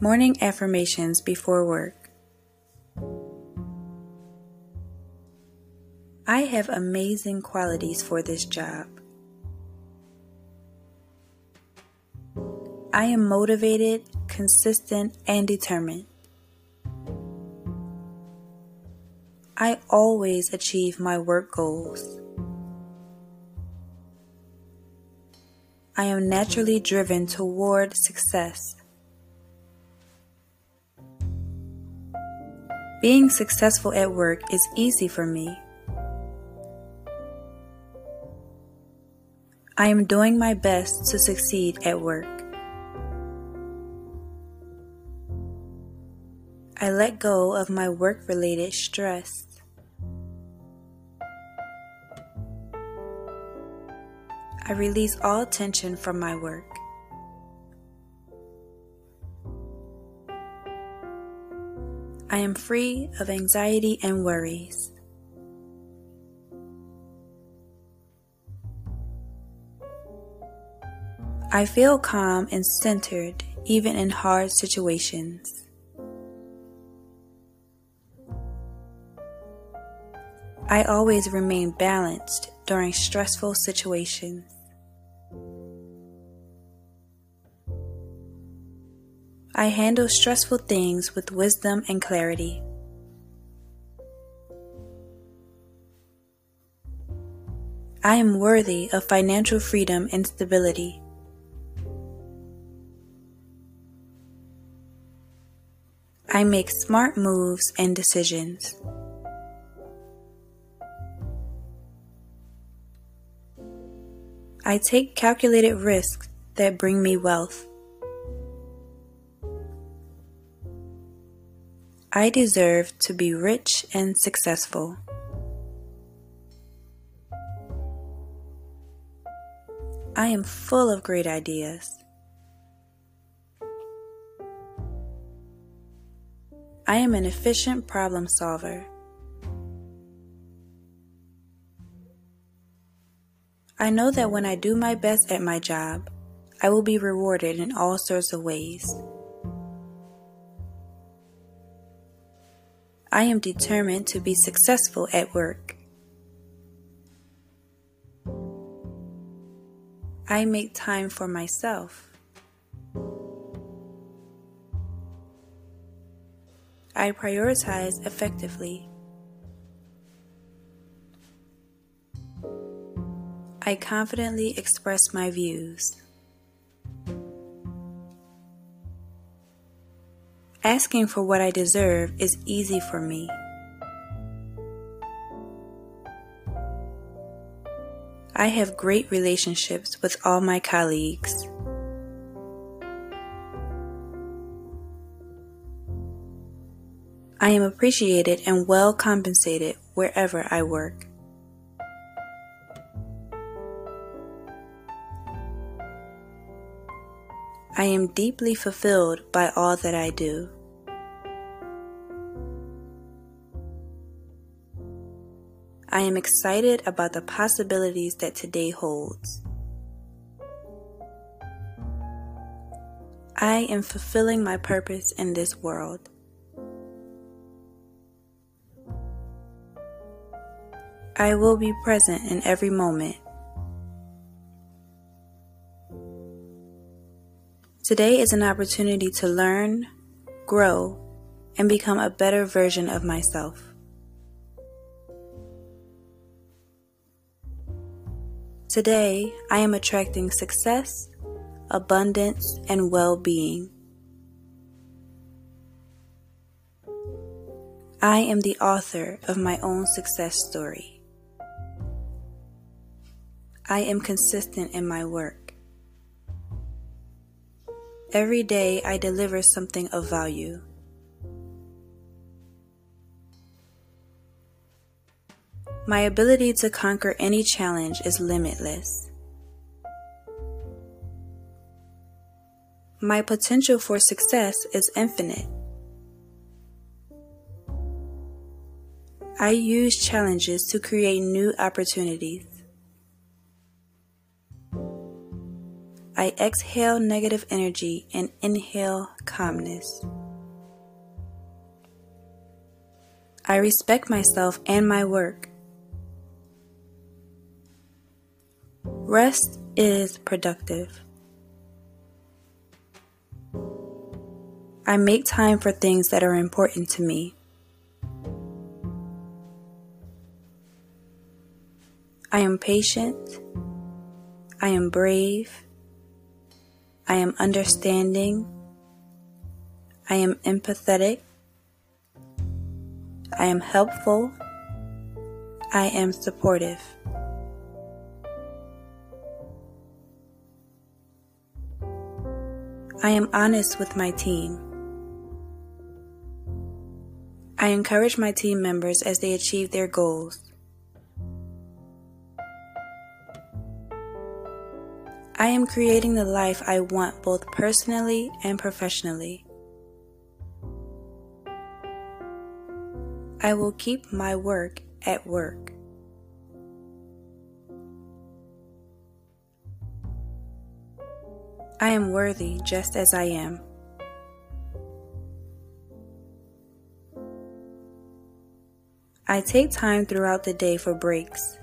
Morning affirmations before work. I have amazing qualities for this job. I am motivated, consistent, and determined. I always achieve my work goals. I am naturally driven toward success. Being successful at work is easy for me. I am doing my best to succeed at work. I let go of my work related stress. I release all tension from my work. I am free of anxiety and worries. I feel calm and centered even in hard situations. I always remain balanced during stressful situations. I handle stressful things with wisdom and clarity. I am worthy of financial freedom and stability. I make smart moves and decisions. I take calculated risks that bring me wealth. I deserve to be rich and successful. I am full of great ideas. I am an efficient problem solver. I know that when I do my best at my job, I will be rewarded in all sorts of ways. I am determined to be successful at work. I make time for myself. I prioritize effectively. I confidently express my views. Asking for what I deserve is easy for me. I have great relationships with all my colleagues. I am appreciated and well compensated wherever I work. I am deeply fulfilled by all that I do. I am excited about the possibilities that today holds. I am fulfilling my purpose in this world. I will be present in every moment. Today is an opportunity to learn, grow, and become a better version of myself. Today, I am attracting success, abundance, and well being. I am the author of my own success story. I am consistent in my work. Every day I deliver something of value. My ability to conquer any challenge is limitless. My potential for success is infinite. I use challenges to create new opportunities. I exhale negative energy and inhale calmness. I respect myself and my work. Rest is productive. I make time for things that are important to me. I am patient. I am brave. I am understanding. I am empathetic. I am helpful. I am supportive. I am honest with my team. I encourage my team members as they achieve their goals. I am creating the life I want both personally and professionally. I will keep my work at work. I am worthy just as I am. I take time throughout the day for breaks.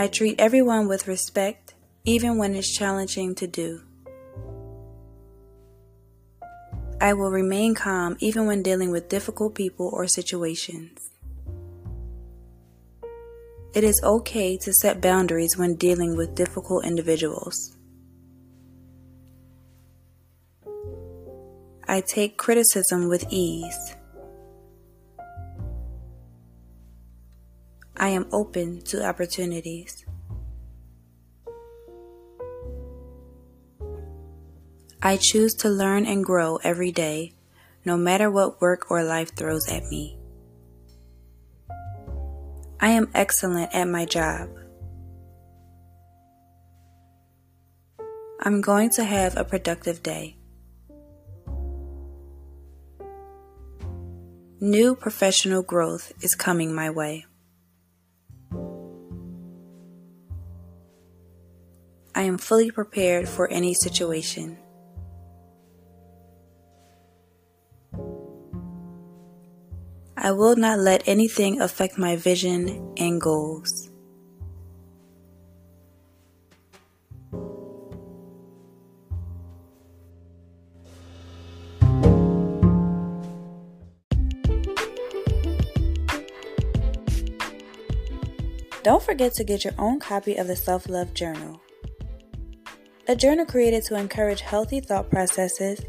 I treat everyone with respect, even when it's challenging to do. I will remain calm even when dealing with difficult people or situations. It is okay to set boundaries when dealing with difficult individuals. I take criticism with ease. I am open to opportunities. I choose to learn and grow every day, no matter what work or life throws at me. I am excellent at my job. I'm going to have a productive day. New professional growth is coming my way. I am fully prepared for any situation. I will not let anything affect my vision and goals. Don't forget to get your own copy of the Self Love Journal. A journal created to encourage healthy thought processes,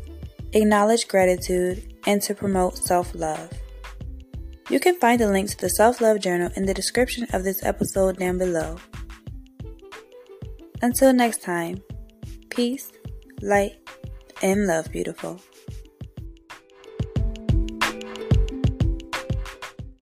acknowledge gratitude, and to promote self love. You can find the link to the Self Love Journal in the description of this episode down below. Until next time, peace, light, and love, beautiful.